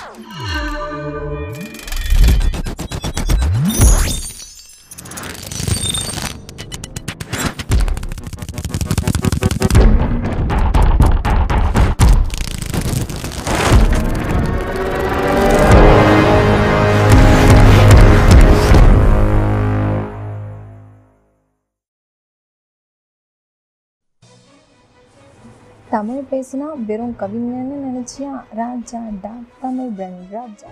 Thank you. Tamil பேசினா வெறும் கவிஞன்னு நினைச்சியா? ராஜா டா தமிழ் பிரன் ராஜா.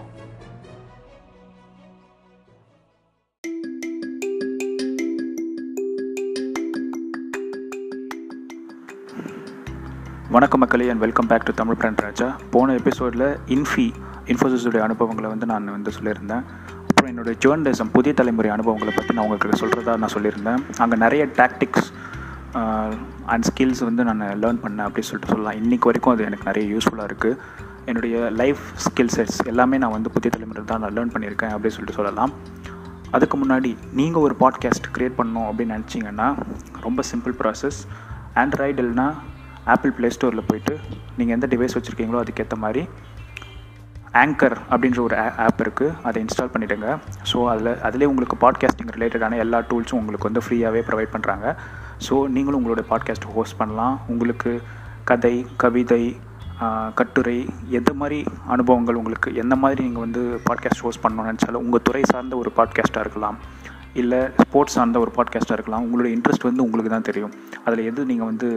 வணக்கம் மக்களே and welcome back to Tamil brand Raja. போன எபிசோடில் இன்ஃபி இன்ஃபோசிஸுடைய அனுபவங்களை வந்து நான் வந்து சொல்லியிருந்தேன். அப்புறம் என்னுடைய ஜேர்னலிசம் புதிய தலைமுறை அனுபவங்களை பற்றி நான் உங்களுக்கு சொல்கிறதா நான் சொல்லியிருந்தேன். அங்கே நிறைய டாக்டிக்ஸ் அண்ட் ஸ்கில்ஸ் வந்து நான் லேர்ன் பண்ணேன் அப்படின்னு சொல்லிட்டு சொல்லலாம். இன்றைக்கி வரைக்கும் அது எனக்கு நிறைய யூஸ்ஃபுல்லாக இருக்குது என்னுடைய லைஃப் ஸ்கில் செட்ஸ் எல்லாமே நான் வந்து புதிய தலைமுறை தான் நான் லேர்ன் பண்ணியிருக்கேன் அப்படின்னு சொல்லிட்டு சொல்லலாம். அதுக்கு முன்னாடி நீங்கள் ஒரு பாட்காஸ்ட் க்ரியேட் பண்ணணும் அப்படின்னு நினச்சிங்கன்னா ரொம்ப சிம்பிள் ப்ராசஸ் ஆண்ட்ராய்டு இல்லைனா ஆப்பிள் ப்ளே ஸ்டோரில் போயிட்டு நீங்கள் எந்த டிவைஸ் வச்சுருக்கீங்களோ அதுக்கேற்ற மாதிரி ஆங்கர் அப்படின்ற ஒரு ஆப் இருக்குது அதை இன்ஸ்டால் பண்ணிவிடுங்க ஸோ அதில் அதிலே உங்களுக்கு பாட்காஸ்டிங் ரிலேட்டடான எல்லா டூல்ஸும் உங்களுக்கு வந்து ஃப்ரீயாகவே ப்ரொவைட் பண்ணுறாங்க ஸோ நீங்களும் உங்களோட பாட்காஸ்ட் ஹோஸ்ட் பண்ணலாம். உங்களுக்கு கதை கவிதை கட்டுரை எந்த மாதிரி அனுபவங்கள் உங்களுக்கு எந்த மாதிரி நீங்கள் வந்து பாட்காஸ்ட் ஹோஸ்ட் பண்ணணும்னு நினச்சாலும் உங்கள் துறை சார்ந்த ஒரு பாட்காஸ்ட்டாக இருக்கலாம். இல்லை ஸ்போர்ட்ஸ் சார்ந்த ஒரு பாட்காஸ்ட்டாக இருக்கலாம். உங்களோட இன்ட்ரெஸ்ட் வந்து உங்களுக்கு தான் தெரியும். அதில் எது நீங்கள் வந்து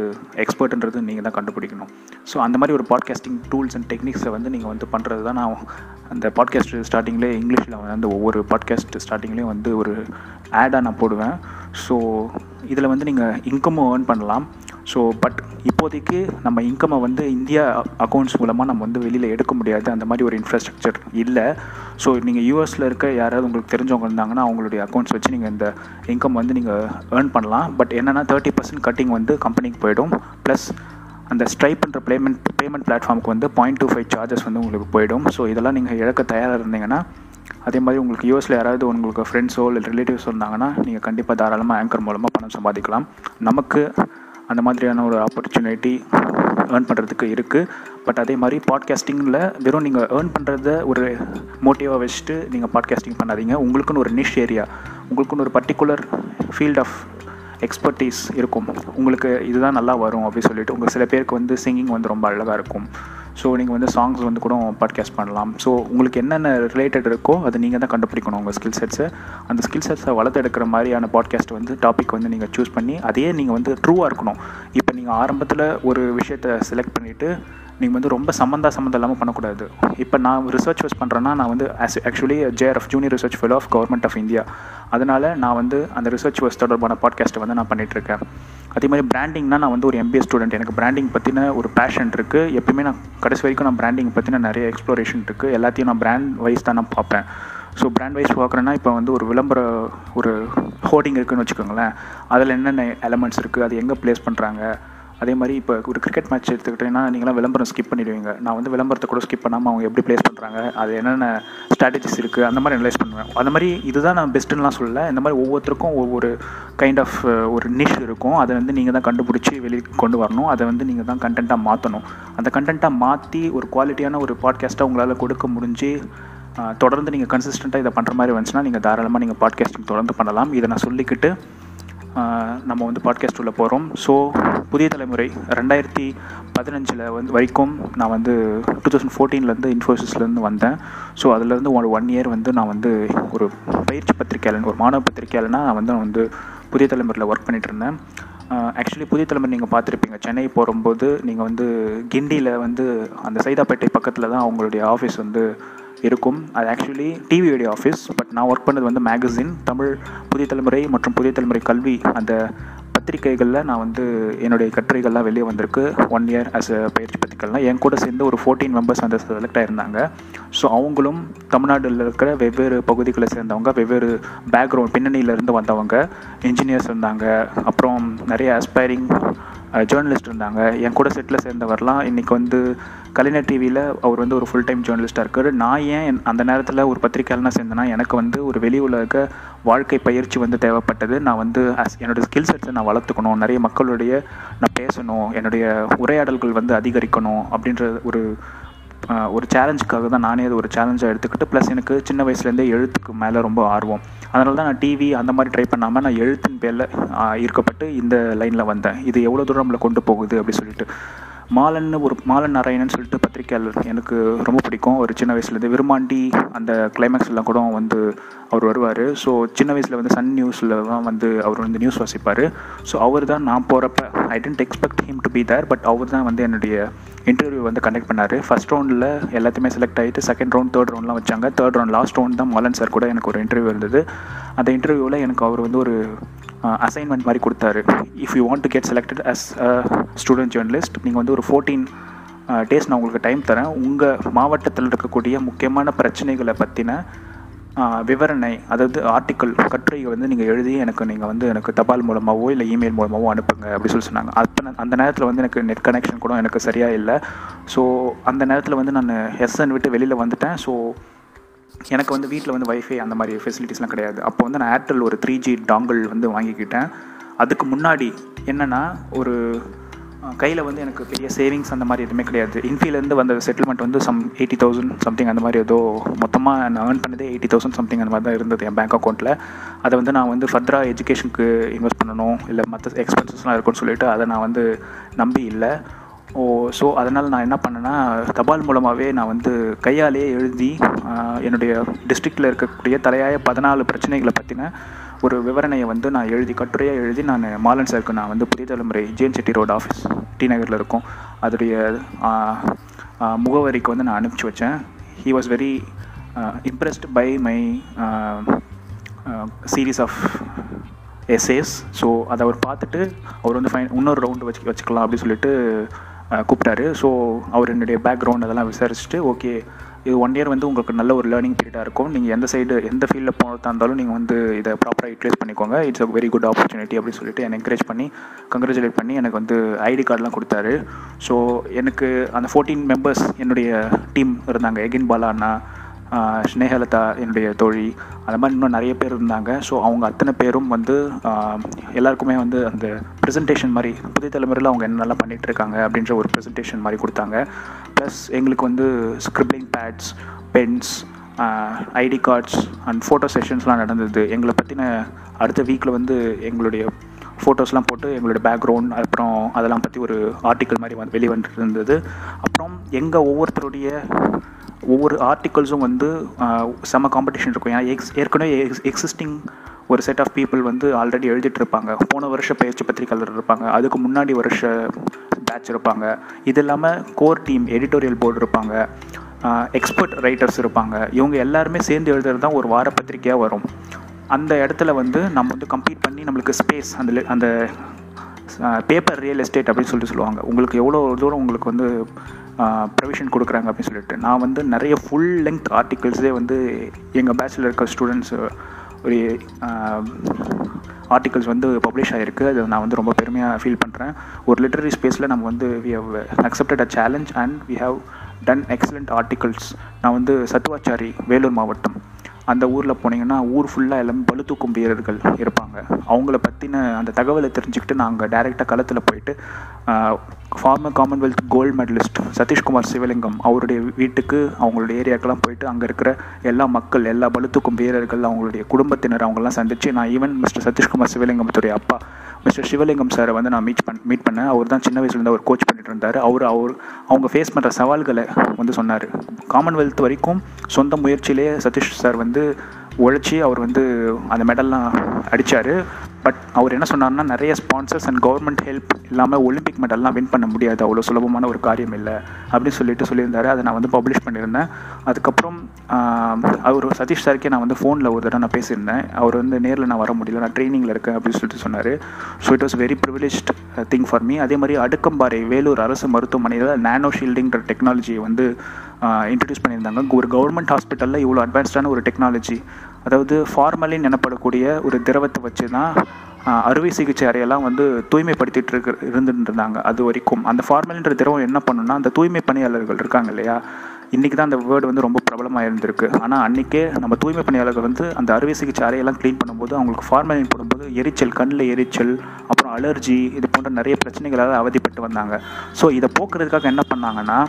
எக்ஸ்பர்ட்ன்றது நீங்கள் தான் கண்டுபிடிக்கணும். ஸோ அந்த மாதிரி ஒரு பாட்காஸ்டிங் டூல்ஸ் அண்ட் டெக்னிக்ஸை வந்து நீங்கள் வந்து பண்ணுறது தான் நான் அந்த பாட்காஸ்ட் ஸ்டார்டிங்லேயே இங்கிலீஷில் வந்து ஒவ்வொரு பாட்காஸ்ட் ஸ்டார்டிங்லேயும் வந்து ஒரு ஆடாக நான் போடுவேன். ஸோ இதில் வந்து நீங்கள் இன்கமும் ஏர்ன் பண்ணலாம். ஸோ பட் இப்போதைக்கு நம்ம இன்கம்மை வந்து இந்தியா அக்கௌண்ட்ஸ் மூலமாக நம்ம வந்து வெளியில் எடுக்க முடியாது. அந்த மாதிரி ஒரு இன்ஃப்ராஸ்ட்ரக்சர் இல்லை. ஸோ நீங்கள் யூஎஸில் இருக்க யாராவது உங்களுக்கு தெரிஞ்சவங்க இருந்தாங்கன்னா அவங்களுடைய அக்கௌண்ட்ஸ் வச்சு நீங்கள் இந்த இன்கம் வந்து நீங்கள் ஏர்ன் பண்ணலாம். பட் என்னென்னா தேர்ட்டி பர்சன்ட் கட்டிங் வந்து கம்பெனிக்கு போயிடும். ப்ளஸ் அந்த ஸ்ட்ரைப் பண்ணுற பேமெண்ட் பேமெண்ட் பிளாட்ஃபார்முக்கு வந்து பாயிண்ட் டூ ஃபைவ் சார்ஜஸ் வந்து உங்களுக்கு போயிடும். ஸோ இதெல்லாம் நீங்கள் இழக்க தயாராக இருந்தீங்கன்னா அதே மாதிரி உங்களுக்கு யூஎஸில் யாராவது உங்களுக்கு ஃப்ரெண்ட்ஸோ இல்லை ரிலேட்டிவ்ஸ் இருந்தாங்கன்னா நீங்கள் கண்டிப்பாக தாராளமாக ஆங்கர் மூலமாக பணம் சம்பாதிக்கலாம். நமக்கு அந்த மாதிரியான ஒரு ஆப்பர்ச்சுனிட்டி ஏர்ன் பண்ணுறதுக்கு இருக்குது பட் அதே மாதிரி பாட்காஸ்டிங்கில் வெறும் நீங்கள் ஏர்ன் பண்ணுறத ஒரு மோட்டிவாக வச்சுட்டு நீங்கள் பாட்காஸ்டிங் பண்ணாதீங்க. உங்களுக்குன்னு ஒரு நிஷ் ஏரியா உங்களுக்குன்னு ஒரு பர்டிகுலர் ஃபீல்ட் ஆஃப் எக்ஸ்பர்டீஸ் இருக்கும். உங்களுக்கு இதுதான் நல்லா வரும் அப்படின்னு சொல்லிட்டு உங்கள் சில பேருக்கு வந்து சிங்கிங் வந்து ரொம்ப அழகாக இருக்கும். ஸோ நீங்கள் வந்து சாங்ஸ் வந்து கூட பாட்காஸ்ட் பண்ணலாம். ஸோ உங்களுக்கு என்னென்ன ரிலேட்டட் இருக்கோ அதை நீங்கள் தான் கண்டுபிடிக்கணும் உங்கள் ஸ்கில் செட்ஸை அந்த ஸ்கில் செட்ஸை வளர்த்தெடுக்கிற மாதிரியான பாட்காஸ்ட் வந்து டாபிக் வந்து நீங்கள் சூஸ் பண்ணி அதையே நீங்கள் வந்து ட்ரூவாக இருக்கணும். இப்போ நீங்கள் ஆரம்பத்தில் ஒரு விஷயத்தை செலக்ட் பண்ணிவிட்டு நீங்கள் வந்து ரொம்ப சம்மந்தா சம்மந்தம் இல்லாமல் பண்ணக்கூடாது. இப்போ நான் ரிசர்ச் வச்சு பண்ணுறேன்னா நான் வந்து as actually JRF junior research fellow of government of India அதனால் நான் வந்து அந்த ரிசர்ச் வர்ஸ் தொடர்பான பாட்காஸ்ட்டை வந்து நான் பண்ணிகிட்ருக்கேன் அதே மாதிரி பிராண்டிங்னா நான் வந்து ஒரு எம்பிஏ ஸ்டூடெண்ட் எனக்கு பிராண்டிங் பற்றின ஒரு பேஷன் இருக்குது எப்பயுமே நான் கடைசி வரைக்கும் நான் பிராண்டிங் பற்றின நிறைய எக்ஸ்ப்ளோரேஷன் இருக்குது எல்லாத்தையும் நான் பிராண்ட் வைஸ் தான் நான் பார்ப்பேன். ஸோ பிராண்ட் வைஸ் பார்க்குறேன்னா இப்போ வந்து ஒரு விளம்பர ஒரு ஹோர்டிங் இருக்குதுன்னு வச்சுக்கோங்களேன். அதில் என்னென்ன எலமெண்ட்ஸ் இருக்குது அது எங்கே ப்ளேஸ் பண்ணுறாங்க அதே மாதிரி இப்போ ஒரு கிரிக்கெட் மேட்ச் எடுத்துக்கிட்டிங்கன்னா நீங்களாம் விளம்பரம் ஸ்கிப் பண்ணிடுவீங்க. நான் வந்து விளம்பரத்தை கூட ஸ்கிப் பண்ணாமல் அவங்க எப்படி ப்ளேஸ் பண்ணுறாங்க அது என்னென்ன ஸ்ட்ராட்டஜிஸ் இருக்குது அந்த மாதிரி அனலைஸ் பண்ணுவேன். அந்த மாதிரி இதுதான் நான் பெஸ்ட்டுலாம் சொல்லலை. இந்த மாதிரி ஒவ்வொருத்தருக்கும் ஒவ்வொரு கைண்ட் ஆஃப் ஒரு நிஷ் இருக்கும். அதை வந்து நீங்கள் தான் கண்டுபிடிச்சி வெளியே கொண்டு வரணும். அதை வந்து நீங்கள் தான் கண்டென்ட்டாக மாற்றணும் அந்த கண்டென்ட்டாக மாற்றி ஒரு குவாலிட்டியான ஒரு பாட்காஸ்ட்டாக உங்களால் கொடுக்க முடிஞ்சு தொடர்ந்து நீங்கள் கன்சிஸ்டண்ட்டாக இதை பண்ணுற மாதிரி வந்துச்சுன்னா நீங்கள் தாராளமாக நீங்கள் பாட்காஸ்டிங் தொடர்ந்து பண்ணலாம். இதை நான் சொல்லிக்கிட்டு நம்ம வந்து பாட்காஸ்ட் உள்ள போகிறோம் ஸோ புதிய தலைமுறை ரெண்டாயிரத்தி பதினஞ்சில் வந்து வரைக்கும் நான் வந்து டூ தௌசண்ட் ஃபோர்டீன்லேருந்து இன்ஃபோசிஸ்லேருந்து வந்தேன். ஸோ அதுலேருந்து ஒரு ஒன் இயர் வந்து நான் வந்து ஒரு பயிற்சி பத்திரிகையாளன் ஒரு மாணவ பத்திரிக்கையாளனா நான் வந்து வந்து புதிய தலைமுறையில் ஒர்க் பண்ணிகிட்டு இருந்தேன். ஆக்சுவலி புதிய தலைமுறை நீங்கள் பார்த்துருப்பீங்க. சென்னை போகும்போது நீங்கள் வந்து கிண்டியில் வந்து அந்த சைதாப்பேட்டை பக்கத்தில் தான் அவங்களுடைய ஆஃபீஸ் வந்து இருக்கும். அது ஆக்சுவலி டிவியோடைய ஆஃபீஸ் பட் நான் ஒர்க் பண்ணது வந்து மேகசின் தமிழ் புதிய தலைமுறை மற்றும் புதிய தலைமுறை கல்வி. அந்த பத்திரிகைகளில் நான் வந்து என்னுடைய கட்டுரைகள்லாம் வெளியே வந்திருக்கு. ஒன் இயர் அஸ் அ பயிற்சி பத்திரிகைலாம் என் கூட சேர்ந்து ஒரு ஃபோர்டீன் மெம்பர்ஸ் வந்து செலக்ட் ஆயிருந்தாங்க. ஸோ அவங்களும் தமிழ்நாட்டில் இருக்கிற வெவ்வேறு பகுதிகளை சேர்ந்தவங்க வெவ்வேறு பேக்ரவுண்ட் பின்னணியிலேருந்து வந்தவங்க இன்ஜினியர்ஸ் இருந்தாங்க. அப்புறம் நிறைய அஸ்பைரிங் ஜேர்னலிஸ்ட் uh, இருந்தாங்க. என் கூட செட்டில் சேர்ந்தவர்லாம் இன்றைக்கி வந்து கலைஞர் டிவியில் அவர் வந்து ஒரு ஃபுல் டைம் ஜேர்னலிஸ்ட்டாக இருக்கார். நான் ஏன் அந்த நேரத்தில் ஒரு பத்திரிக்கையாளனாக சேர்ந்தேன்னா எனக்கு வந்து ஒரு வெளி உலக வாழ்க்கை பயிற்சி வந்து தேவைப்பட்டது. நான் வந்து அஸ் என்னோடய ஸ்கில் செட்ஸை நான் வளர்த்துக்கணும் நிறைய மக்களுடைய நான் பேசணும் என்னுடைய உரையாடல்கள் வந்து அதிகரிக்கணும் அப்படின்ற ஒரு ஒரு சேலஞ்சுக்காக தான் நானே அது ஒரு சேலஞ்சாக எடுத்துக்கிட்டு ப்ளஸ் எனக்கு சின்ன வயசுலேருந்தே எழுத்துக்கு மேலே ரொம்ப ஆர்வம். அதனால தான் நான் டிவி அந்த மாதிரி ட்ரை பண்ணாமல் நான் எழுத்தின் பேரில் ஈர்க்கப்பட்டு இந்த லைனில் வந்தேன். இது எவ்வளோ தூரம் நம்மளை கொண்டு போகுது அப்படி சொல்லிட்டு. மாலன்னு ஒரு மாலன் நாராயணன் சொல்லிட்டு பத்திரிக்கையாளர் எனக்கு ரொம்ப பிடிக்கும். ஒரு சின்ன வயசுலேருந்து விருமாண்டி அந்த கிளைமேக்ஸ் எல்லாம் கூட வந்து அவர் வருவார். ஸோ சின்ன வயசில் வந்து சன் நியூஸில் தான் வந்து அவர் வந்து நியூஸ் வாசிப்பார். ஸோ அவர் தான் நான் போகிறப்ப I didn't expect him to be there but அவர் தான் வந்து என்னுடைய இன்டர்வியூ வந்து கண்டக்ட் பண்ணார். ஃபர்ஸ்ட் ரவுண்டில் எல்லாத்தையுமே செலக்ட் ஆகிட்டு செகண்ட் ரவுண்ட் தேர்ட் ரவுண்ட்லாம் வச்சாங்க. தேர்ட் ரவுண்ட் லாஸ்ட் ரவுண்ட் தான் மாலன் சார் கூட எனக்கு ஒரு இன்டர்வியூ இருந்தது. அந்த இன்டர்வியூவில் எனக்கு அவர் வந்து ஒரு அசைன்மெண்ட் மாதிரி கொடுத்தாரு. If you want to get selected as student journalist நீங்கள் வந்து ஒரு ஃபோர்டீன் டேஸ் நான் உங்களுக்கு டைம் தரேன். உங்கள் மாவட்டத்தில் இருக்கக்கூடிய முக்கியமான பிரச்சனைகளை பற்றின விவரணை அதாவது ஆர்டிக்கல் கட்டுரை வந்து நீங்கள் எழுதி எனக்கு நீங்கள் வந்து எனக்கு தபால் மூலமாகவோ இல்லை இமெயில் மூலமாகவோ அனுப்புங்க அப்படி சொல்லி சொன்னாங்க. அப்போ அந்த நேரத்தில் வந்து எனக்கு நெட் கனெக்ஷன் கூட எனக்கு சரியாக இல்லை. ஸோ அந்த நேரத்தில் வந்து நான் எஸ்என் விட்டு வெளியில் வந்துட்டேன். ஸோ எனக்கு வந்து வீட்டில் வந்து வைஃபை அந்த மாதிரி ஃபெசிலிட்டிஸ்லாம் கிடையாது. அப்போ வந்து நான் ஏர்டெல் ஒரு த்ரீ ஜி டாங்கிள் வந்து வாங்கிக்கிட்டேன். அதுக்கு முன்னாடி என்னென்னா ஒரு கையில் வந்து எனக்கு பெரிய சேவிங்ஸ் அந்த மாதிரி எதுவுமே கிடையாது. இன்ஃபீலேருந்து வந்த செட்டில்மெண்ட் வந்து சம் எயிட்டி தௌசண்ட் சம்திங் அந்த மாதிரி ஏதோ மொத்தமாக நான் ஏர்ன் பண்ணதே எயிட்டி தௌசண்ட் சம்திங் அந்த மாதிரி தான் இருந்தது என் பேங்க் அக்கௌண்ட்டில் அதை வந்து நான் வந்து ஃபர்தராக எஜுகேஷனுக்கு இன்வெஸ்ட் பண்ணணும் இல்லை மற்ற எக்ஸ்பென்சஸ்லாம் இருக்குன்னு சொல்லிட்டு அதை நான் வந்து நம்பி இல்லை. ஓ ஸோ அதனால் நான் என்ன பண்ணேன்னா தபால் மூலமாகவே நான் வந்து கையாலேயே எழுதி என்னுடைய டிஸ்ட்ரிக்டில் இருக்கக்கூடிய தலையாய பதினாலு பிரச்சனைகளை பற்றின ஒரு விவரணையை வந்து நான் எழுதி கட்டுரையாக எழுதி நான் மாலன் சாருக்கு நான் வந்து புதிய தலைமுறை Jain Chetty road office T நகரில் இருக்கும். அதோடைய முகவரிக்கு வந்து நான் அனுப்பிச்சி வச்சேன். He was very impressed by my series of essays so அதை அவர் பார்த்துட்டு அவர் வந்து ஃபைன் இன்னொரு ரவுண்டு வச்சு வச்சுக்கலாம் அப்படின்னு சொல்லிட்டு கூப்பிட்டாரு. ஸோ அவர் என்னுடைய பேக்ரவுண்ட் அதெல்லாம் விசாரிச்சுட்டு ஓகே இது ஒன் இயர் வந்து உங்களுக்கு நல்ல ஒரு லேர்னிங் பீரியடாக இருக்கும். நீங்கள் எந்த சைடு எந்த ஃபீல்டில் போகிறதா இருந்தாலும் நீங்கள் வந்து இதை ப்ராப்பராக யூட்டிலைஸ் பண்ணிக்கோங்க. It's a very good opportunity அப்படின்னு சொல்லிட்டு என்னை என்கரேஜ் பண்ணி கங்க்ராச்சுலேட் பண்ணி எனக்கு வந்து ஐடி கார்டெலாம் கொடுத்தாரு. ஸோ எனக்கு அந்த ஃபோர்டீன் மெம்பர்ஸ் என்னுடைய டீம் இருந்தாங்க. எகின் பாலா அண்ணா ஸ்னேகலதா என்னுடைய தோழி அந்த மாதிரி இன்னும் நிறைய பேர் இருந்தாங்க. ஸோ அவங்க அத்தனை பேரும் வந்து எல்லாருக்குமே வந்து அந்த ப்ரெசன்டேஷன் மாதிரி புதிய தலைமுறையில் அவங்க என்னெல்லாம் பண்ணிகிட்ருக்காங்க அப்படின்ற ஒரு ப்ரெசன்டேஷன் மாதிரி கொடுத்தாங்க. ப்ளஸ் எங்களுக்கு வந்து scribbling pads pens ID cards and photo செஷன்ஸ்லாம் நடந்தது. எங்களை பற்றின அடுத்த வீக்கில் வந்து எங்களுடைய ஃபோட்டோஸ்லாம் போட்டு எங்களோட பேக்ரவுண்ட் அப்புறம் அதெல்லாம் பற்றி ஒரு ஆர்டிக்கல் மாதிரி வந்து வெளிவந்துட்டு இருந்தது அப்புறம் எங்கள் ஒவ்வொருத்தருடைய ஒவ்வொரு ஆர்டிகல்ஸும் வந்து செம காம்படிஷன் இருக்கும். ஏன்னா எக்ஸ் ஏற்கனவே எக்ஸ் எக்ஸிஸ்டிங் ஒரு செட் ஆஃப் பீப்புள் வந்து ஆல்ரெடி எழுதிட்டு இருப்பாங்க. போன வருஷ பயிற்சி பத்திரிகையாளர் இருப்பாங்க. அதுக்கு முன்னாடி வருஷ பேட்ச் இருப்பாங்க. இது இல்லாமல் கோர் டீம் எடிட்டோரியல் போர்டு இருப்பாங்க. எக்ஸ்பர்ட் ரைட்டர்ஸ் இருப்பாங்க. இவங்க எல்லாருமே சேர்ந்து எழுதுறது தான் ஒரு வார பத்திரிக்கையாக வரும். அந்த இடத்துல வந்து நம்ம வந்து கம்ப்ளீட் பண்ணி நம்மளுக்கு ஸ்பேஸ் அந்த அந்த பேப்பர் ரியல் எஸ்டேட் அப்படின்னு சொல்லிட்டு சொல்லுவாங்க. உங்களுக்கு எவ்வளோ தூரம் உங்களுக்கு வந்து ப்ரொவிஷன் கொடுக்குறாங்க அப்படின்னு சொல்லிட்டு. நான் வந்து நிறைய ஃபுல் லென்த் ஆர்டிகல்ஸே வந்து எங்கள் பேச்சில் இருக்க ஸ்டூடெண்ட்ஸ் ஒரு ஆர்டிகல்ஸ் வந்து பப்ளிஷ் ஆகிருக்கு அது நான் வந்து ரொம்ப பெருமையாக ஃபீல் பண்ணுறேன் ஒரு லிட்ரரி ஸ்பேஸில் நம்ம வந்து we have accepted a challenge and we have done excellent articles நான் வந்து சத்துவாச்சாரி வேலூர் மாவட்டம். அந்த ஊரில் போனீங்கன்னா ஊர் ஃபுல்லாக எல்லாமே பளு தூக்கும் வீரர்கள் இருப்பாங்க. அவங்கள பற்றின அந்த தகவலை தெரிஞ்சுக்கிட்டு நாங்கள் டைரெக்டாக களத்தில் போயிட்டு former Commonwealth gold medallist Sathishkumar Sivalingam அவருடைய வீட்டுக்கு அவங்களுடைய ஏரியாக்கெல்லாம் போயிட்டு அங்கே இருக்கிற எல்லா மக்கள் எல்லா பளுத்துக்கும் வீரர்கள் அவங்களுடைய குடும்பத்தினர் அவங்கெல்லாம் சந்திச்சு நான் ஈவன் மிஸ்டர் சதீஷ்குமார் சிவலிங்கத்துடைய அப்பா மிஸ்டர் சிவலிங்கம் சாரை வந்து நான் மீட் பண் மீட் பண்ணேன். அவர் தான் சின்ன வயசுலேருந்து அவர் கோச் பண்ணிட்டு இருந்தார். அவர் அவர் அவங்க ஃபேஸ் பண்ணுற சவால்களை வந்து சொன்னார். காமன்வெல்த் வரைக்கும் சொந்த முயற்சியிலே சதீஷ் சார் வந்து உழைச்சி அவர் வந்து அந்த மெடல்லாம் அடித்தார் பட் அவர் என்ன சொன்னார்னா நிறைய ஸ்பான்சர்ஸ் அண்ட் கவர்மெண்ட் ஹெல்ப் இல்லாமல் ஒலிம்பிக் மெடல்லாம் வின் பண்ண முடியாது. அவ்வளோ சுலபமான ஒரு காரியம் இல்லை. அப்படின்னு சொல்லிட்டு சொல்லியிருந்தாரு. அதை நான் வந்து பப்ளிஷ் பண்ணியிருந்தேன். அதுக்கப்புறம் அவர் சதீஷ் சார்க்கே நான் வந்து ஃபோனில் ஒரு தடவை நான் பேசியிருந்தேன். அவர் வந்து நேரில் நான் வர முடியல. நான் ட்ரைனிங்கில் இருக்கேன் அப்படின்னு சொல்லிட்டு சொன்னார். So it was very privileged thing for me அதே மாதிரி அடுக்கம்பாறை வேலூர் அரசு மருத்துவமனையில் நானோ ஷீல்டிங்கிற டெக்னாலஜியை வந்து இன்ட்ரடியூஸ் பண்ணியிருந்தாங்க. ஒரு கவர்மெண்ட் ஹாஸ்பிட்டலில் இவ்வளோ அட்வான்ஸ்டான ஒரு டெக்னாலஜி அதாவது ஃபார்மலின் எனப்படக்கூடிய ஒரு திரவத்தை வச்சு தான் அறுவை சிகிச்சை அறையெல்லாம் வந்து தூய்மைப்படுத்திட்டு இருக்க இருந்துட்டு இருந்தாங்க அது வரைக்கும். அந்த ஃபார்மலின்ற திரவம் என்ன பண்ணுன்னா அந்த தூய்மை பணியாளர்கள் இருக்காங்க இல்லையா? இன்றைக்கி தான் அந்த வேர்டு வந்து ரொம்ப பிரபலமாக இருந்திருக்கு. ஆனால் அன்றைக்கே நம்ம தூய்மை பணியாளர்கள் வந்து அந்த அறுவை சிகிச்சை அறையெல்லாம் க்ளீன் பண்ணும்போது அவங்களுக்கு ஃபார்மலின் போடும்போது எரிச்சல் கண்ணில் எரிச்சல் அப்புறம் அலர்ஜி இது போன்ற நிறைய பிரச்சனைகளால் அவதிப்பட்டு வந்தாங்க. ஸோ இதை போக்குறதுக்காக என்ன பண்ணாங்கன்னா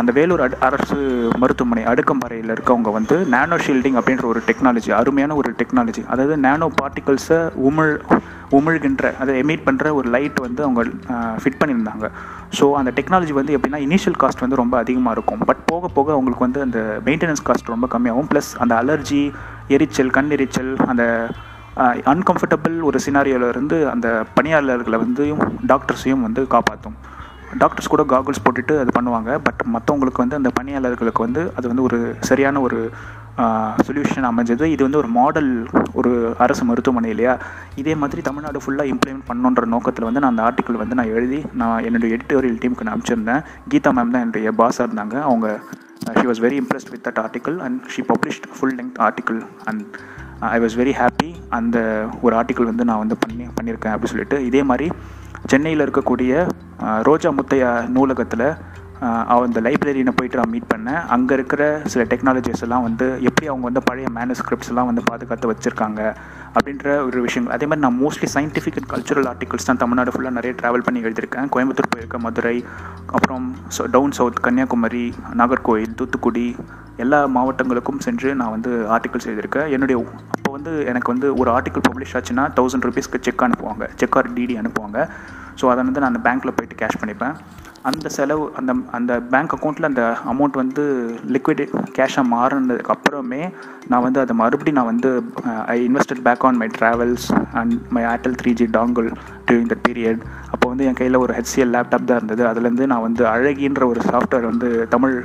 அந்த வேலூர் அடு அரசு மருத்துவமனை அடுக்கம்பறையில் இருக்கவங்க வந்து நானோ ஷீல்டிங் அப்படின்ற ஒரு டெக்னாலஜி அருமையான ஒரு டெக்னாலஜி. அதாவது நானோ பார்ட்டிகல்ஸை உமிழ் உமிழ்கின்ற அதை எமிட் பண்ணுற ஒரு லைட் வந்து அவங்க ஃபிட் பண்ணியிருந்தாங்க. ஸோ அந்த டெக்னாலஜி வந்து எப்படின்னா இனிஷியல் காஸ்ட் வந்து ரொம்ப அதிகமாக இருக்கும். பட் போக போக அவங்களுக்கு வந்து அந்த மெயின்டெனன்ஸ் காஸ்ட் ரொம்ப கம்மியாகும். ப்ளஸ் அந்த அலர்ஜி எரிச்சல் கண் எரிச்சல் அந்த அன்கம்ஃபர்டபுள் ஒரு சினாரியோவில் இருந்து அந்த பணியாளர்களை வந்து டாக்டர்ஸையும் வந்து காப்பாற்றும். டாக்டர்ஸ் கூட காகுல்ஸ் போட்டுட்டு அது பண்ணுவாங்க. பட் மற்றவங்களுக்கு வந்து அந்த பணியாளர்களுக்கு வந்து அது வந்து ஒரு சரியான ஒரு சொல்யூஷன் அமைஞ்சது. இது வந்து ஒரு மாடல் ஒரு அரசு மருத்துவமனை இல்லையா? இதே மாதிரி தமிழ்நாடு ஃபுல்லாக இம்ப்ளிமெண்ட் பண்ணுன்ற நோக்கத்தில் வந்து நான் அந்த ஆர்டிக்கல் வந்து நான் எழுதி நான் என்னுடைய எடிட்டோரியல் டீமுக்கு நான் அனுப்பிச்சிருந்தேன். கீதா மேம் தான் என்னுடைய பாஸாக இருந்தாங்க. அவங்க she was very impressed with that article and she published full length article and I was very happy அந்த ஒரு ஆர்டிக்கல் வந்து நான் வந்து பண்ணி பண்ணியிருக்கேன் அப்படின்னு சொல்லிட்டு. இதே மாதிரி சென்னையில் இருக்கக்கூடிய ரோஜா முத்தையா நூலகத்தில் அந்த லைப்ரரியை போயிட்டு நான் மீட் பண்ணேன். அங்கே இருக்கிற சில டெக்னாலஜிஸ் எல்லாம் வந்து எப்படி அவங்க வந்து பழைய மேனுஸ்கிரிப்ட்ஸ் எல்லாம் வந்து பாதுகாத்து வச்சுருக்காங்க? அப்படின்ற ஒரு விஷயங்கள் அதே மாதிரி நான் mostly scientific and cultural articles தான் தமிழ்நாடு ஃபுல்லாக நிறைய ட்ராவல் பண்ணி எழுதியிருக்கேன். கோயம்புத்தூர் போயிருக்கேன் மதுரை அப்புறம் டவுன் சவுத் கன்னியாகுமரி நாகர்கோவில் தூத்துக்குடி எல்லா மாவட்டங்களுக்கும் சென்று நான் வந்து ஆர்டிகல்ஸ் எழுதியிருக்கேன். என்னுடைய அப்போ வந்து எனக்கு வந்து ஒரு ஆர்டிக்கல் பப்ளிஷ் ஆச்சுன்னா தௌசண்ட் ருபீஸ்க்கு செக் அனுப்புவாங்க. செக் ஆர் டிடி அனுப்புவாங்க. ஸோ அதை வந்து நான் அந்த பேங்க்கில் போயிட்டு கேஷ் பண்ணிப்பேன். அந்த செலவு அந்த அந்த பேங்க் அக்கௌண்ட்டில் அந்த அமௌண்ட் வந்து லிக்விட் கேஷாக மாறினதுக்கு அப்புறமே நான் வந்து அதை மறுபடியும் நான் வந்து I invested back on my travels and my Airtel three G dongle during that period அப்போ வந்து என் கையில் ஒரு ஹெச்சிஎல் லேப்டாப் தான் இருந்தது. அதுலேருந்து நான் வந்து அழகின்ற ஒரு சாஃப்ட்வேர் வந்து தமிழ்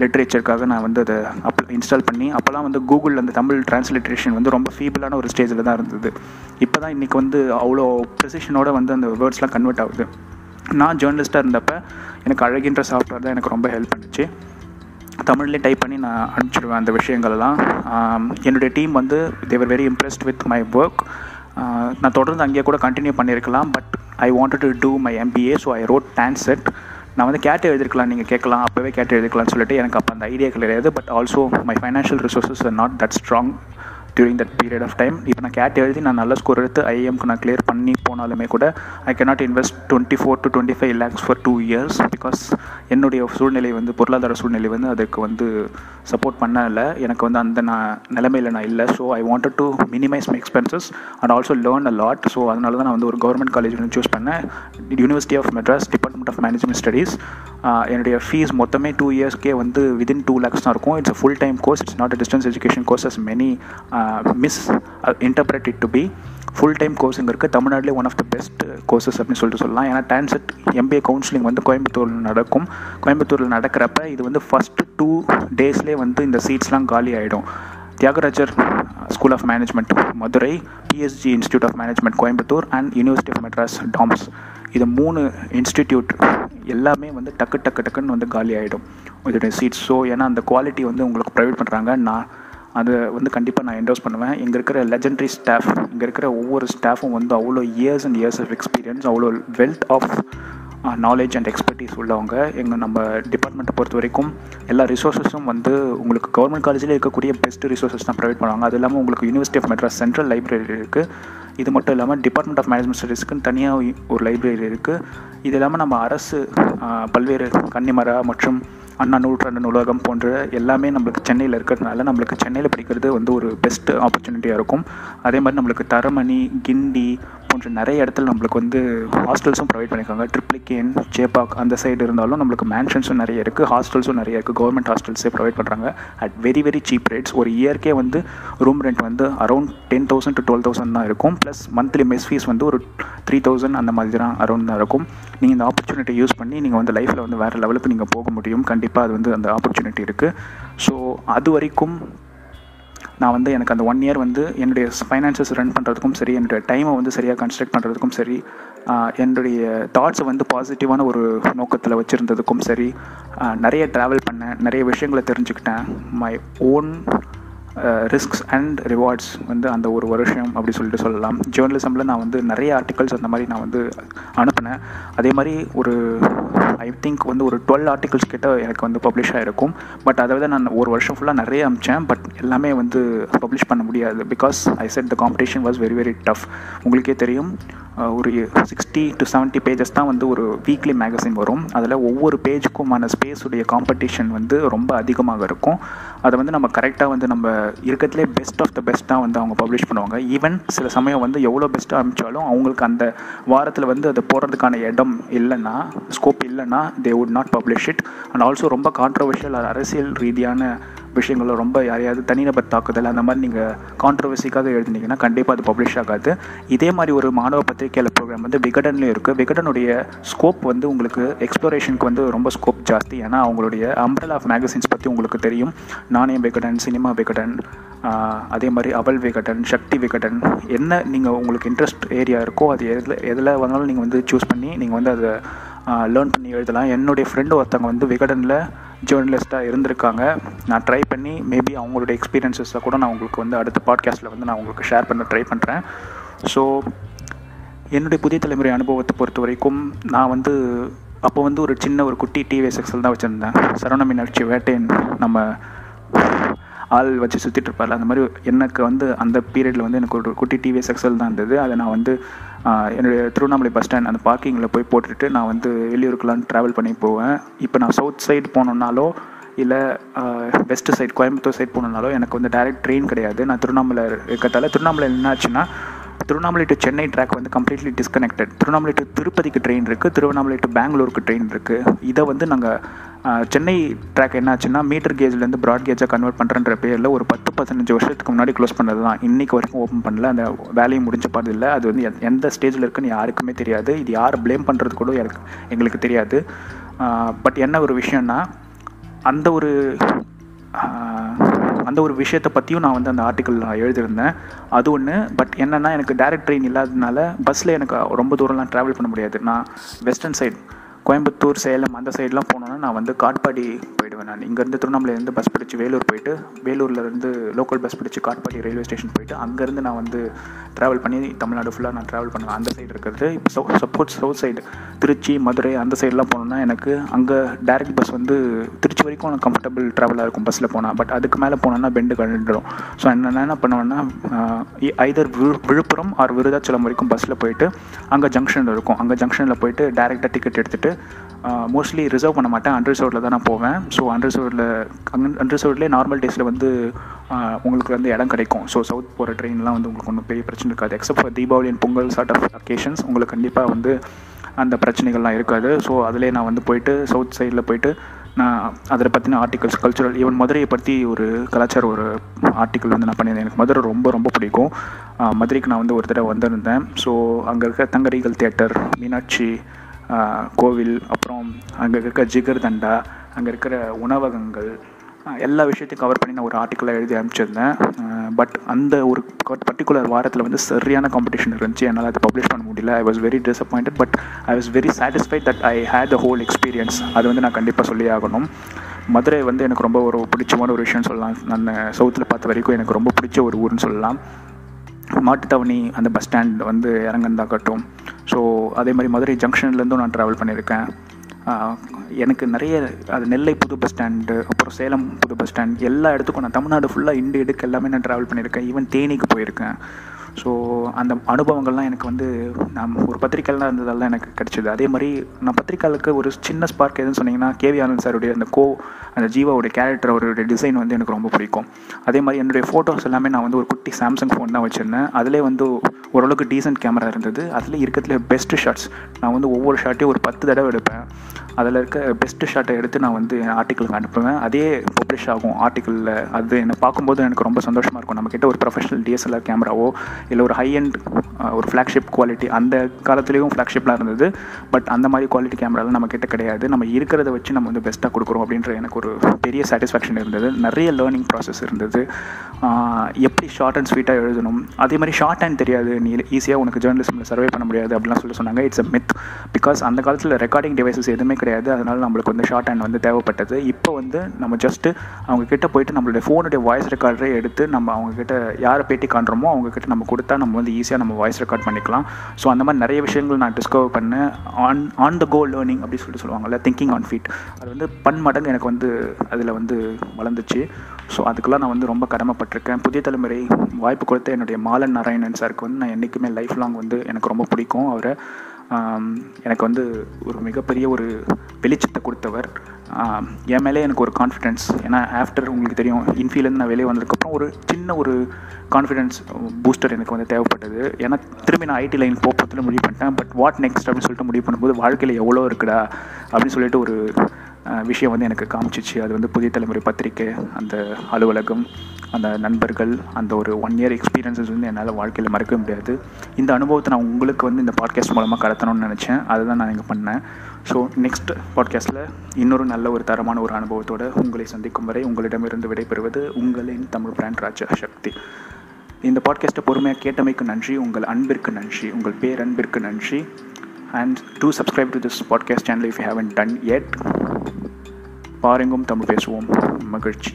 லிட்ரேச்சருக்காக நான் வந்து அதை அப் இன்ஸ்டால் பண்ணி அப்போல்லாம் வந்து கூகுளில் அந்த தமிழ் டிரான்ஸ்லிட்ரேஷன் வந்து ரொம்ப ஃபீபிளான ஒரு ஸ்டேஜில் தான் இருந்தது. இப்போ தான் இன்றைக்கி வந்து அவ்வளோ ப்ரெசிஷனோட வந்து அந்த வேர்ட்ஸ்லாம் கன்வெர்ட் ஆகுது. நான் ஜேர்னலிஸ்ட்டாக இருந்தப்போ எனக்கு அழகின்ற சாஃப்ட்வேர் தான் எனக்கு ரொம்ப ஹெல்ப் பண்ணுச்சு. தமிழ்லேயே டைப் பண்ணி நான் அனுப்பிச்சிடுவேன் அந்த விஷயங்கள்லாம் என்னுடைய டீம் வந்து they were very impressed with my work நான் தொடர்ந்து அங்கேயே கூட கண்டினியூ பண்ணியிருக்கலாம் but I wanted to do my MBA so I wrote dance set நான் வந்து கேட்டு எழுதிருக்கலாம் நீங்கள் கேட்கலாம் அப்போவே கேட்டு எழுதிக்கலாம்னு சொல்லிட்டு எனக்கு அப்போ அந்த ஐடியா கிடையாது but also my financial resources are not that strong during that period of time இப்போ நான் கேட் எழுதி நான் நல்ல ஸ்கோர் எடுத்து ஐஎம்க்கு நான் கிளியர் பண்ணி போனாலுமே கூட I cannot invest twenty four to twenty five lakhs for two years because என்னுடைய சூழ்நிலை வந்து பொருளாதார சூழ்நிலை வந்து அதுக்கு வந்து சப்போர்ட் பண்ணலை. எனக்கு வந்து அந்த நான் நிலைமையில் நான் இல்லை. So I wanted to minimise my expenses and also learn a lot so அதனால தான் நான் வந்து ஒரு கவர்மெண்ட் காலேஜ் வந்து சூஸ் பண்ணேன். University of Madras department of management studies என்னுடைய ஃபீஸ் மொத்தமே டூ இயர்ஸ்க்கே வந்து விதின் டூ லேக்ஸ் தான் இருக்கும். It's full time course it's not a distance education courses many misinterpret it to be full time கோர்ஸுங்க இருக்குது தமிழ்நாட்டிலே one of the best courses அப்படின்னு சொல்லிட்டு சொல்லலாம். ஏன்னா டான்செட் எம்பிஏ கவுன்சிலிங் வந்து கோயம்புத்தூரில் நடக்கும். கோயம்புத்தூரில் நடக்கிறப்ப இது வந்து ஃபஸ்ட்டு டூ டேஸ்லேயே வந்து இந்த சீட்ஸ்லாம் காலி ஆகிடும் Thiagarajar school of management Madurai PSG institute of management Coimbatore and university of Madras DOMS இது மூணு இன்ஸ்டிடியூட் எல்லாமே வந்து டக்கு டக்கு டக்குன்னு வந்து காலி ஆகிடும் இதோடைய சீட்ஸ் ஸோ ஏன்னா அந்த குவாலிட்டி வந்து உங்களுக்கு ப்ரொவைட் பண்ணுறாங்க நான் அதை வந்து கண்டிப்பாக நான் என்டோஸ் பண்ணுவேன். இங்கே இருக்கிற லெஜெண்டரி ஸ்டாஃப் இங்கே இருக்கிற ஒவ்வொரு ஸ்டாஃபும் வந்து அவ்வளோ years and years of experience அவ்வளோ wealth of knowledge and expertise உள்ளவங்க. எங்கள் நம்ம டிபார்ட்மெண்ட்டை பொறுத்த வரைக்கும் எல்லா ரிசோர்ஸஸும் வந்து உங்களுக்கு கவர்மெண்ட் காலேஜில் இருக்கக்கூடிய பெஸ்ட் ரிசோர்ஸஸ் தான் ப்ரொவைட் பண்ணுவாங்க. அது இல்லாமல் உங்களுக்கு university of Madras central library இருக்குது இது மட்டும் இல்லாமல் டிபார்ட்மெண்ட் ஆஃப் மேனேஜ்மெண்ட் ஸ்டடீஸ்க்குன்னு தனியாக ஒரு லைப்ரரி இருக்குது இது இல்லாமல் நம்ம அரசு uh, பல்வேறு கன்னிமரா மற்றும் அண்ணா நூற்றாண்டு நூலகம் போன்ற எல்லாமே நம்மளுக்கு சென்னையில் இருக்கிறதுனால நம்மளுக்கு சென்னையில் படிக்கிறது வந்து ஒரு பெஸ்ட் ஆப்பர்ச்சுனிட்டியாக இருக்கும். அதே மாதிரி நம்மளுக்கு தரமணி கிண்டி போன்ற நிறைய இடத்துல நம்மளுக்கு வந்து ஹாஸ்டல்ஸும் ப்ரொவைட் பண்ணியிருக்காங்க. ட்ரிப்ளிகேன் ஜேபாக் அந்த சைடு இருந்தாலும் நம்மளுக்கு மேன்ஷன்ஸும் நிறைய இருக்குது ஹாஸ்டல்ஸும் நிறைய இருக்குது கவர்மெண்ட் ஹாஸ்டல்ஸே ப்ரொவைட் பண்ணுறாங்க at very very cheap rates ஒரு இயர்க்கே வந்து ரூம் ரெண்ட் வந்து around ten thousand to twelve thousand தான் இருக்கும். ப்ளஸ் மந்த்லி மெஸ் ஃபீஸ் வந்து ஒரு த்ரீ தௌசண்ட் அந்த மாதிரி தான் அரௌண்ட் தான் இருக்கும். நீங்கள் இந்த ஆப்பர்ச்சுனிட்டி யூஸ் பண்ணி நீங்கள் வந்து லைஃப்பில் வந்து வேறு லெவலுக்கு நீங்கள் போக முடியும். கண்டிப்பாக அது வந்து அந்த ஆப்பர்ச்சுனிட்டி இருக்குது ஸோ அது வரைக்கும் நான் வந்து எனக்கு அந்த ஒன் இயர் வந்து என்னுடைய ஃபைனான்சஸ் ரன் பண்ணுறதுக்கும் சரி என்னுடைய டைமை வந்து சரியாக கன்ஸ்ட்ரக்ட் பண்ணுறதுக்கும் சரி என்னுடைய தாட்ஸை வந்து பாசிட்டிவான ஒரு நோக்கத்தில் வச்சுருந்ததுக்கும் சரி நிறைய ட்ராவல் பண்ணேன் நிறைய விஷயங்களை தெரிஞ்சுக்கிட்டேன். My own risks and rewards வந்து அந்த ஒரு வருஷம் அப்படி சொல்லிட்டு சொல்லலாம். ஜேர்னலிசமில் நான் வந்து நிறைய ஆர்டிகல்ஸ் அந்த மாதிரி நான் வந்து அனுப்பினேன். அதே மாதிரி ஒரு ஐ திங்க் வந்து ஒரு டுவெல் ஆர்டிகல்ஸ் கிட்ட எனக்கு வந்து பப்ளிஷ் ஆகிருக்கும் பட் அதை விட நான் ஒரு வருஷம் ஃபுல்லாக நிறைய அமிச்சேன் பட் எல்லாமே வந்து பப்ளிஷ் பண்ண முடியாது. Because I said the competition was very very tough உங்களுக்கே தெரியும் ஒரு சிக்ஸ்டி டு 70 பேஜஸ் தான் வந்து ஒரு வீக்லி மேகசின் வரும். அதில் ஒவ்வொரு பேஜுக்குமான ஸ்பேஸுடைய காம்படிஷன் வந்து ரொம்ப அதிகமாக இருக்கும். அதை வந்து நம்ம கரெக்டாக வந்து நம்ம இருக்கிறதுலே பெஸ்ட் ஆஃப் த பெஸ்ட்டாக வந்து அவங்க பப்ளிஷ் பண்ணுவாங்க. ஈவன் சில சமயம் வந்து எவ்வளோ பெஸ்ட்டாக அனுப்பிச்சாலும் அவங்களுக்கு அந்த வாரத்தில் வந்து அதை போடுறதுக்கான இடம் இல்லைன்னா ஸ்கோப் இல்லைன்னா they would not publish it and also ரொம்ப கான்ட்ரவர்ஷியல் அரசியல் ரீதியான விஷயங்கள ரொம்ப யாரையாவது தனிநபர் தாக்குதல் அந்த மாதிரி நீங்கள் கான்ட்ரவர்சிக்காக எழுதினீங்கன்னா கண்டிப்பாக அது பப்ளிஷ் ஆகாது. இதே மாதிரி ஒரு மாணவ பத்திரிகையாளர் ப்ரோக்ராம் வந்து விகடன்லேயும் இருக்குது விகடனுடைய ஸ்கோப் வந்து உங்களுக்கு எக்ஸ்ப்ளோரேஷனுக்கு வந்து ரொம்ப ஸ்கோப் ஜாஸ்தி. ஏன்னா அவங்களுடைய அம்பரல் ஆஃப் மேகசின்ஸ் பற்றி உங்களுக்கு தெரியும். நாணயம் விகடன் சினிமா விகடன் அதே மாதிரி அவல் விகடன் சக்தி விகடன் என்ன நீங்கள் உங்களுக்கு இன்ட்ரெஸ்ட் ஏரியா இருக்கோ அது எதில் எதில் வந்தாலும் நீங்கள் வந்து சூஸ் பண்ணி நீங்கள் வந்து அதை லேர்ன் பண்ணி எழுதலாம். என்னுடைய ஃப்ரெண்டு ஒருத்தவங்க வந்து விகடனில் ஜேர்னலிஸ்ட்டாக இருந்திருக்காங்க. நான் ட்ரை பண்ணி மேபி அவங்களுடைய எக்ஸ்பீரியன்ஸஸை கூட நான் உங்களுக்கு வந்து அடுத்த பாட்காஸ்ட்டில் வந்து நான் உங்களுக்கு ஷேர் பண்ண ட்ரை பண்ணுறேன் ஸோ என்னுடைய புதிய தலைமுறை அனுபவத்தை பொறுத்த வரைக்கும் நான் வந்து அப்போ வந்து ஒரு சின்ன ஒரு குட்டி டிவிஎஸ் எக்ஸல் தான் வச்சுருந்தேன். சரவணமின் மீனாட்சி வேட்டையன் நம்ம ஆள் வச்சு சுற்றிட்டு இருப்பார்ல அந்த மாதிரி எனக்கு வந்து அந்த பீரியடில் வந்து எனக்கு ஒரு குட்டி டிவிஎஸ் எக்ஸல் தான் இருந்தது. அதை நான் வந்து என்னுடைய திருவண்ணாமலை பஸ் ஸ்டாண்ட் அந்த பார்க்கிங்கில் போய் போட்டுட்டு நான் வந்து வெளியூருக்குலாம் ட்ராவல் பண்ணி போவேன். இப்போ நான் சவுத் சைடு போனோம்னாலோ இல்லை வெஸ்ட் சைடு கோயம்புத்தூர் சைடு போனோம்னாலோ எனக்கு வந்து டைரக்ட் ட்ரெயின் கிடையாது. நான் திருவண்ணாமலை இருக்கிறதால திருவண்ணாமலை என்னாச்சுன்னா திருவண்ணாமலை டு சென்னை ட்ராக் வந்து கம்ப்ளீட்லி டிஸ்கனெக்டட் திருவண்ணாமலை டு திருப்பதிக்கு ட்ரெயின் இருக்குது திருவண்ணாமலை டு பெங்களூருக்கு ட்ரெயின் இருக்குது இதை வந்து நாங்கள் சென்னை ட்ராக் என்னாச்சுன்னா மீட்டர் கேஜ்லேருந்து ப்ராட் கேஜாக கன்வெர்ட் பண்ணுறன்ற பேரில் ஒரு பத்து பதினஞ்சு வருஷத்துக்கு முன்னாடி க்ளோஸ் பண்ணது தான். இன்றைக்கி வரைக்கும் ஓப்பன் பண்ணல. அந்த வேலையும் முடிஞ்ச பாடு இல்லை. அது வந்து எந்த- ஸ்டேஜில் இருக்குன்னு யாருக்குமே தெரியாது. இது யார் ப்ளேம் பண்ணுறது கூட எனக்கு எங்களுக்கு தெரியாது. பட் என்ன ஒரு விஷயம்னா அந்த ஒரு அந்த ஒரு விஷயத்தை பற்றியும் நான் வந்து அந்த ஆர்டிக்கல் நான் எழுதியிருந்தேன். அது ஒன்று பட் என்னென்னா எனக்கு டேரக்ட் ட்ரெயின் இல்லாததுனால பஸ்ஸில் எனக்கு ரொம்ப தூரம்லாம் ட்ராவல் பண்ண முடியாது. நான் வெஸ்டர்ன் சைடு கோயம்புத்தூர் சேலம் அந்த சைட்லாம் போனோன்னா நான் வந்து காட்பாடி போயிடுவேன் நான் இங்கேருந்து திருவண்ணாமலையிலேருந்து பஸ் பிடிச்சி வேலூர் போயிட்டு வேலூர்லேருந்து லோக்கல் பஸ் பிடிச்சி காட்பாடி ரயில்வே ஸ்டேஷன் போயிட்டு அங்கேருந்து நான் வந்து ட்ராவல் பண்ணி தமிழ்நாடு ஃபுல்லாக நான் ட்ராவல் பண்ணுவேன் அந்த சைடு இருக்கிறது. இப்போ suppose south side Trichy Madurai அந்த சைடெலாம் போனோம்னா எனக்கு அங்கே டைரக்ட் பஸ் வந்து திருச்சி வரைக்கும் எனக்கு கம்ஃபர்டபுள் ட்ராவலாக இருக்கும் பஸ்ஸில் போனால் பட் அதுக்கு மேலே போனோன்னா பெண்டு கழிஞ்சிடும் ஸோ என்ன நான் என்ன பண்ணுவேன்னா ஐதர் விழுப்புரம் ஆர் விருதாச்சலம் வரைக்கும் பஸ்ஸில் போயிட்டு அங்கே ஜங்ஷன் இருக்கும். அங்கே ஜங்ஷனில் போயிட்டு டேரெக்டாக டிக்கெட் எடுத்துகிட்டு மோஸ்ட்லி ரிசர்வ் பண்ண மாட்டேன். அன்ரிசர்வ்டில் தான் நான் போவேன். ஸோ அன்ரிசர்வ்டில் அன்ரிசர்வ்ட்லேயே நார்மல் டேஸில் வந்து உங்களுக்கு வந்து இடம் கிடைக்கும். ஸோ சவுத் போகிற ட்ரெயின்லாம் வந்து உங்களுக்கு ஒன்றும் பெரிய பிரச்சனை இருக்காது. Except for Deepavali and Pongal sort of occasions உங்களுக்கு கண்டிப்பாக வந்து அந்த பிரச்சனைகள்லாம் இருக்காது. ஸோ அதிலே நான் வந்து போயிட்டு சவுத் சைடில் போயிட்டு நான் அதை பற்றின ஆர்டிகல்ஸ் கல்ச்சுரல் ஈவன் மதுரையை பற்றி ஒரு கலாச்சார ஒரு ஆர்டிக்கல் வந்து நான் பண்ணியிருந்தேன். எனக்கு மதுரை ரொம்ப ரொம்ப பிடிக்கும். மதுரைக்கு நான் வந்து ஒரு தடவை வந்திருந்தேன். ஸோ அங்கே இருக்க தங்கரிகள் தேட்டர் மீனாட்சி கோவில் அப்புறம் அங்கே இருக்க ஜிகர் தண்டா அங்கே இருக்கிற உணவகங்கள் எல்லா விஷயத்தையும் கவர் பண்ணி நான் ஒரு ஆர்டிக்கலாக எழுதி அனுப்பிச்சிருந்தேன். பட் அந்த ஒரு பர்டிகுலர் வாரத்தில் வந்து சரியான காம்படிஷன் இருந்துச்சு. என்னால் அதை பப்ளிஷ் பண்ண முடியல. I was very disappointed but I was very satisfied that I had the whole experience அது வந்து நான் கண்டிப்பாக சொல்லி ஆகணும். மதுரை வந்து எனக்கு ரொம்ப ஒரு பிடிச்சமான ஒரு விஷயம்னு சொல்லலாம். நான் சவுத்தில் பார்த்த வரைக்கும் எனக்கு ரொம்ப பிடிச்ச ஒரு ஊர்னு சொல்லலாம். மாட்டுத்தாவணி அந்த பஸ் ஸ்டாண்ட் வந்து இறங்குனதாகட்டும். ஸோ அதே மாதிரி மதுரை ஜங்ஷன்லேருந்தும் நான் ட்ராவல் பண்ணியிருக்கேன். எனக்கு நிறைய அது நெல்லை புது பஸ் ஸ்டாண்டு அப்புறம் சேலம் புது பஸ் ஸ்டாண்ட் எல்லா இடத்துக்கும் நான் தமிழ்நாடு ஃபுல்லாக இண்டு எடுக்க எல்லாமே நான் ட்ராவல் பண்ணியிருக்கேன். ஈவன் தேனிக்கு போயிருக்கேன். ஸோ அந்த அனுபவங்கள்லாம் எனக்கு வந்து நான் ஒரு பத்திரிக்கைலாம் இருந்ததால எனக்கு கிடைச்சிது. அதே மாதிரி நான் பத்திரிக்கைகளுக்கு ஒரு சின்ன ஸ்பார்க் எதுன்னு சொன்னீங்கன்னா கேவி ஆனந்த் சாருடைய அந்த கோ அந்த ஜீவாவுடைய கேரக்டர் அவருடைய டிசைன் வந்து எனக்கு ரொம்ப பிடிக்கும். அதே மாதிரி என்னுடைய ஃபோட்டோஸ் எல்லாமே நான் வந்து ஒரு குட்டி சாம்சங் ஃபோன் தான் வச்சுருந்தேன். அதிலே வந்து ஓரளவுக்கு டீசென்ட் கேமரா இருந்தது. அதில் இருக்கிறதுல பெஸ்ட் ஷாட்ஸ் நான் வந்து ஒவ்வொரு ஷாட்டையும் ஒரு பத்து தடவை எடுப்பேன். அதில் இருக்க பெஸ்ட் ஷாட்டை எடுத்து நான் வந்து என் ஆர்டிக்கலுக்கு அனுப்புவேன். அதே பப்ளிஷ் ஆகும் ஆர்டிக்கலில் அது என்னை பார்க்கும்போது எனக்கு ரொம்ப சந்தோஷமாக இருக்கும். நம்மக்கிட்ட ஒரு ப்ரொஃபஷனல் டிஎஸ்எல்ஆர் கேமராவோ இல்லை ஒரு ஹை அண்ட் ஒரு ஃப்ளாக்ஷிப் குவாலிட்டி அந்த காலத்துலேயும் ஃப்ளாக்ஷிப்லாம் இருந்தது. பட் அந்த மாதிரி குவாலிட்டி கேமராலாம் நம்மக்கிட்ட கிடையாது. நம்ம இருக்கிறத வச்சு நம்ம வந்து பெஸ்ட்டாக கொடுக்குறோம் அப்படின்ற எனக்கு ஒரு பெரிய சாட்டிஸ்ஃபேக்ஷன் இருந்தது. நிறைய லேர்னிங் ப்ராசஸ் இருந்தது. எப்படி ஷார்ட் அண்ட் ஸ்வீட்டாக எழுதணும்? அதே மாதிரி ஷார்ட் அண்ட் தெரியாது. நீ ஈஸியாக உனக்கு ஜேர்னலிசமில் சர்வே பண்ண முடியாது அப்படிலாம் சொல்லி சொன்னாங்க. இட்ஸ் அ மித் பிகாஸ் அந்த காலத்தில் ரெக்கார்டிங் டிவைசஸ் எதுவுமே கிடையாது. அதனால நம்மளுக்கு வந்து ஷார்ட் ஹேண்ட் வந்து தேவைப்பட்டது. இப்போ வந்து நம்ம ஜஸ்ட்டு அவங்க கிட்ட போயிட்டு நம்மளுடைய ஃபோனுடைய வாய்ஸ் ரெக்கார்டரே எடுத்து நம்ம அவங்க கிட்ட யாரை பேட்டி காண்றோமோ அவங்க கிட்ட நம்ம கொடுத்தா நம்ம வந்து ஈஸியாக நம்ம வாய்ஸ் ரெக்கார்ட் பண்ணிக்கலாம். ஸோ அந்த மாதிரி நிறைய விஷயங்கள் நான் டிஸ்கவர் பண்ணேன். On on the go learning அப்படின்னு சொல்லிட்டு சொல்லுவாங்கள்ல திங்கிங் ஆன் ஃபீட் அது வந்து பன்மடங்கு எனக்கு வந்து அதில் வந்து வளர்ந்துச்சு. ஸோ அதுக்கெல்லாம் நான் வந்து ரொம்ப கடமைப்பட்டிருக்கேன். புதிய தலைமுறை வாய்ப்பு கொடுத்த என்னுடைய மாலன் நாராயணன் சாருக்கு வந்து நான் என்றைக்குமே லைஃப் லாங் வந்து எனக்கு ரொம்ப பிடிக்கும். அவரை எனக்கு வந்து ஒரு மிகப்பெரிய ஒரு வெளிச்சத்தை கொடுத்தவர். என் மேலே எனக்கு ஒரு கான்ஃபிடென்ஸ் ஏன்னா ஆஃப்டர் உங்களுக்கு தெரியும் இன்ஃபீலேருந்து நான் வெளியே வந்ததுக்கப்புறம் ஒரு சின்ன ஒரு கான்ஃபிடென்ஸ் பூஸ்டர் எனக்கு வந்து தேவைப்பட்டது. ஏன்னா திரும்பி நான் ஐடி லைன் போகிறதுல முடிவு பண்ணிட்டேன். பட் வாட் நெக்ஸ்ட் அப்படின்னு சொல்லிட்டு முடிவு பண்ணும்போது வாழ்க்கையில் எவ்வளோ இருக்குடா? அப்படின்னு சொல்லிட்டு ஒரு விஷயம் வந்து எனக்கு காமிச்சிச்சு. அது வந்து புதிய தலைமுறை பத்திரிக்கை அந்த அலுவலகம் அந்த நண்பர்கள் அந்த ஒரு ஒன் இயர் எக்ஸ்பீரியன்ஸஸ் வந்து என்னால் வாழ்க்கையில் மறக்கவே முடியாது. இந்த அனுபவத்தை நான் உங்களுக்கு வந்து இந்த பாட்காஸ்ட் மூலமாக கடத்தணும்னு நினச்சேன். அதை தான் நான் இங்கே பண்ணேன். ஸோ நெக்ஸ்ட் பாட்காஸ்ட்டில் இன்னொரு நல்ல ஒரு தரமான ஒரு அனுபவத்தோடு உங்களை சந்திக்கும் வரை உங்களிடமிருந்து விடைபெறுவது உங்களின் தமிழ் பிராண்ட் ராஜா சக்தி. இந்த பாட்காஸ்ட்டை பொறுமையாக கேட்டமைக்கு நன்றி. உங்கள் அன்பிற்கு நன்றி. உங்கள் பேரன்பிற்கு நன்றி. and do subscribe to this podcast channel if you haven't done yet. பாருங்கும் Tamil பேசுவோம் மகிழ்ச்சி